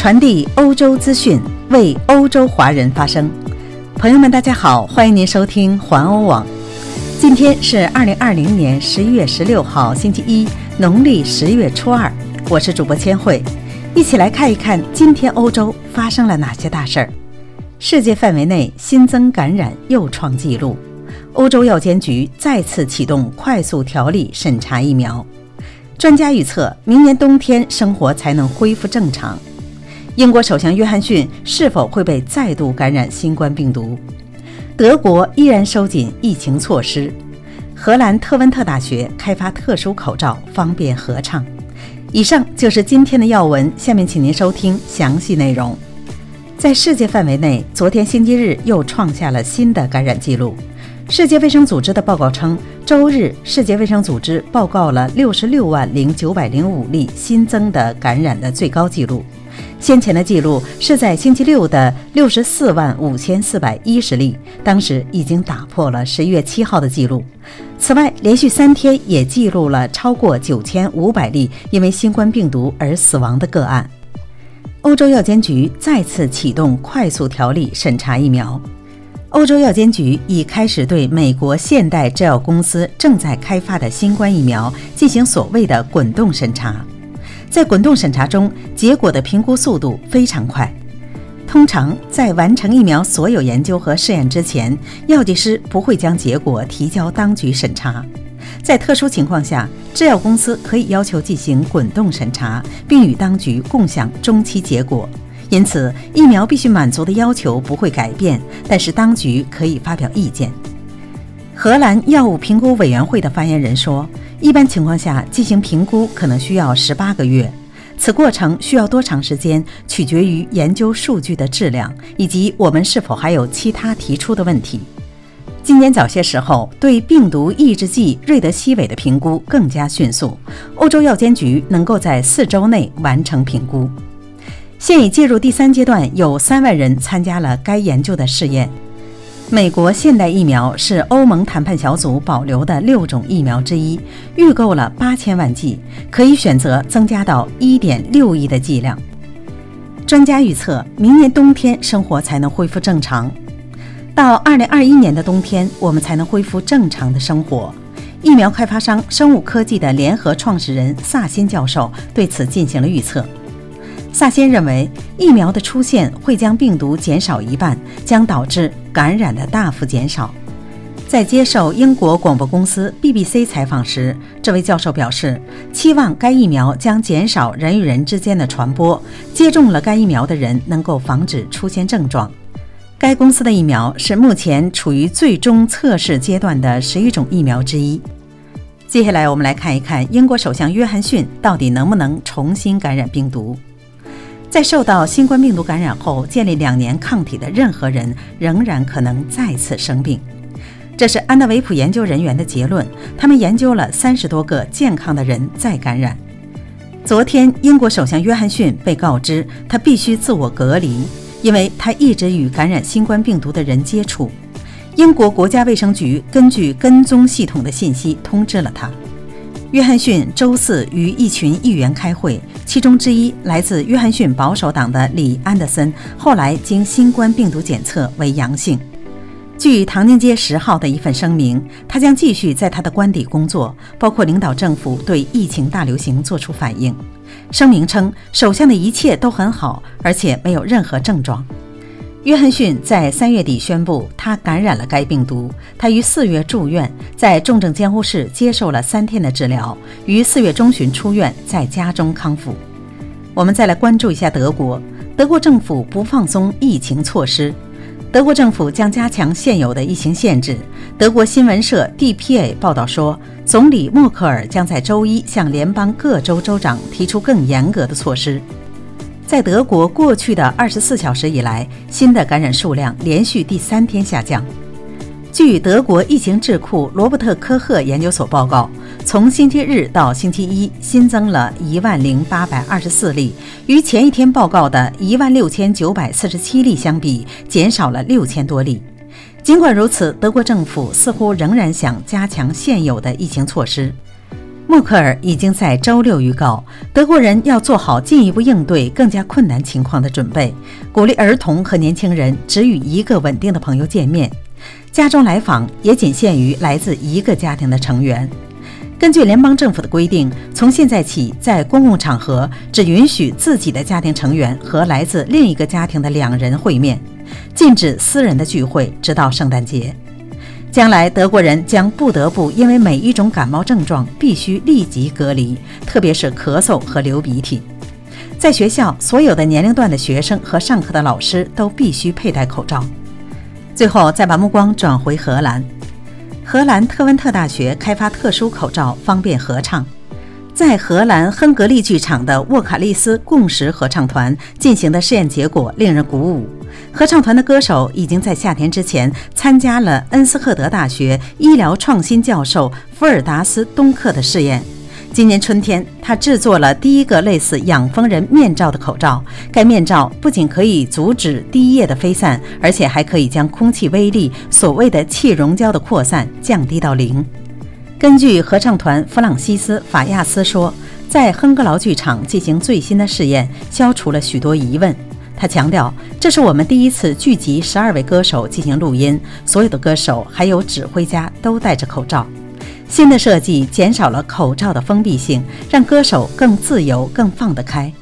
传递欧洲资讯，为欧洲华人发声。朋友们，大家好，欢迎您收听环欧网。今天是二零二零年十一月十六号，星期一，农历十月初二。我是主播千惠，一起来看一看今天欧洲发生了哪些大事儿。世界范围内新增感染又创纪录，欧洲药监局再次启动快速条例审查疫苗。专家预测，明年冬天生活才能恢复正常。英国首相约翰逊是否会被再度感染新冠病毒？德国依然收紧疫情措施。荷兰特温特大学开发特殊口罩，方便合唱。以上就是今天的要闻，下面请您收听详细内容。在世界范围内，昨天星期日又创下了新的感染记录。世界卫生组织的报告称，周日世界卫生组织报告了六十六万零九百零五例新增的感染的最高纪录。先前的记录是在星期六的六十四万五千四百一十例，当时已经打破了十一月七号的记录。此外，连续三天也记录了超过九千五百例因为新冠病毒而死亡的个案。欧洲药监局再次启动快速条例审查疫苗。欧洲药监局已开始对美国现代制药公司正在开发的新冠疫苗进行所谓的滚动审查。在滚动审查中，结果的评估速度非常快。通常，在完成疫苗所有研究和试验之前，药剂师不会将结果提交当局审查。在特殊情况下，制药公司可以要求进行滚动审查，并与当局共享中期结果。因此，疫苗必须满足的要求不会改变，但是当局可以发表意见。荷兰药物评估委员会的发言人说。一般情况下，进行评估可能需要十八个月。此过程需要多长时间，取决于研究数据的质量以及我们是否还有其他提出的问题。今年早些时候，对病毒抑制剂瑞德西韦的评估更加迅速，欧洲药监局能够在四周内完成评估。现已进入第三阶段，有三万人参加了该研究的试验。美国现代疫苗是欧盟谈判小组保留的六种疫苗之一，预购了八千万剂，可以选择增加到一点六亿的剂量。专家预测，明年冬天生活才能恢复正常，到二零二一年的冬天，我们才能恢复正常的生活。疫苗开发商生物科技的联合创始人萨辛教授对此进行了预测。萨辛认为，疫苗的出现会将病毒减少一半，将导致感染的大幅减少。在接受英国广播公司 BBC 采访时，这位教授表示，期望该疫苗将减少人与人之间的传播。接种了该疫苗的人能够防止出现症状。该公司的疫苗是目前处于最终测试阶段的十一种疫苗之一。接下来，我们来看一看英国首相约翰逊到底能不能重新感染病毒。在受到新冠病毒感染后建立两年抗体的任何人，仍然可能再次生病。这是安德维普研究人员的结论。他们研究了三十多个健康的人再感染。昨天，英国首相约翰逊被告知他必须自我隔离，因为他一直与感染新冠病毒的人接触。英国国家卫生局根据跟踪系统的信息通知了他。约翰逊周四与一群议员开会，其中之一来自约翰逊保守党的李安德森，后来经新冠病毒检测为阳性。据唐宁街十号的一份声明，他将继续在他的官邸工作，包括领导政府对疫情大流行作出反应。声明称，首相的一切都很好，而且没有任何症状。约翰逊在三月底宣布他感染了该病毒。他于四月住院，在重症监护室接受了三天的治疗，于四月中旬出院，在家中康复。我们再来关注一下德国。德国政府不放松疫情措施，德国政府将加强现有的疫情限制。德国新闻社 DPA 报道说，总理默克尔将在周一向联邦各州州长提出更严格的措施。在德国过去的二十四小时以来，新的感染数量连续第三天下降。据德国疫情智库罗伯特科赫研究所报告，从星期日到星期一新增了一万零八百二十四例，与前一天报告的一万六千九百四十七例相比，减少了六千多例。尽管如此，德国政府似乎仍然想加强现有的疫情措施。默克尔已经在周六预告，德国人要做好进一步应对更加困难情况的准备，鼓励儿童和年轻人只与一个稳定的朋友见面，家中来访也仅限于来自一个家庭的成员。根据联邦政府的规定，从现在起，在公共场合只允许自己的家庭成员和来自另一个家庭的两人会面，禁止私人的聚会，直到圣诞节。将来，德国人将不得不因为每一种感冒症状必须立即隔离，特别是咳嗽和流鼻涕。在学校，所有的年龄段的学生和上课的老师都必须佩戴口罩。最后，再把目光转回荷兰，荷兰特温特大学开发特殊口罩，方便合唱。在荷兰亨格利剧场的沃卡利斯共识合唱团进行的试验结果令人鼓舞。合唱团的歌手已经在夏天之前参加了恩斯赫德大学医疗创新教授福尔达斯东克的试验。今年春天，他制作了第一个类似养蜂人面罩的口罩。该面罩不仅可以阻止滴液的飞散，而且还可以将空气微粒（所谓的气溶胶的扩散）降低到零。根据合唱团弗朗西斯·法亚斯说，在亨格劳剧场进行最新的试验，消除了许多疑问。他强调，这是我们第一次聚集十二位歌手进行录音，所有的歌手还有指挥家都戴着口罩。新的设计减少了口罩的封闭性，让歌手更自由、更放得开。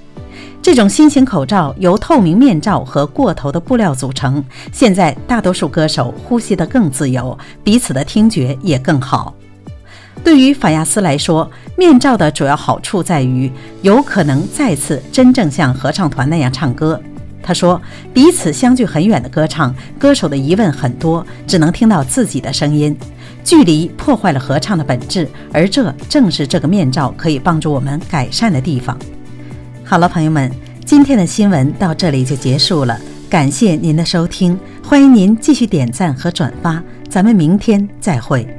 这种新型口罩由透明面罩和过头的布料组成。现在，大多数歌手呼吸得更自由，彼此的听觉也更好。对于法亚斯来说，面罩的主要好处在于有可能再次真正像合唱团那样唱歌。他说：“彼此相距很远的歌唱，歌手的疑问很多，只能听到自己的声音。距离破坏了合唱的本质，而这正是这个面罩可以帮助我们改善的地方。”好了，朋友们，今天的新闻到这里就结束了，感谢您的收听，欢迎您继续点赞和转发，咱们明天再会。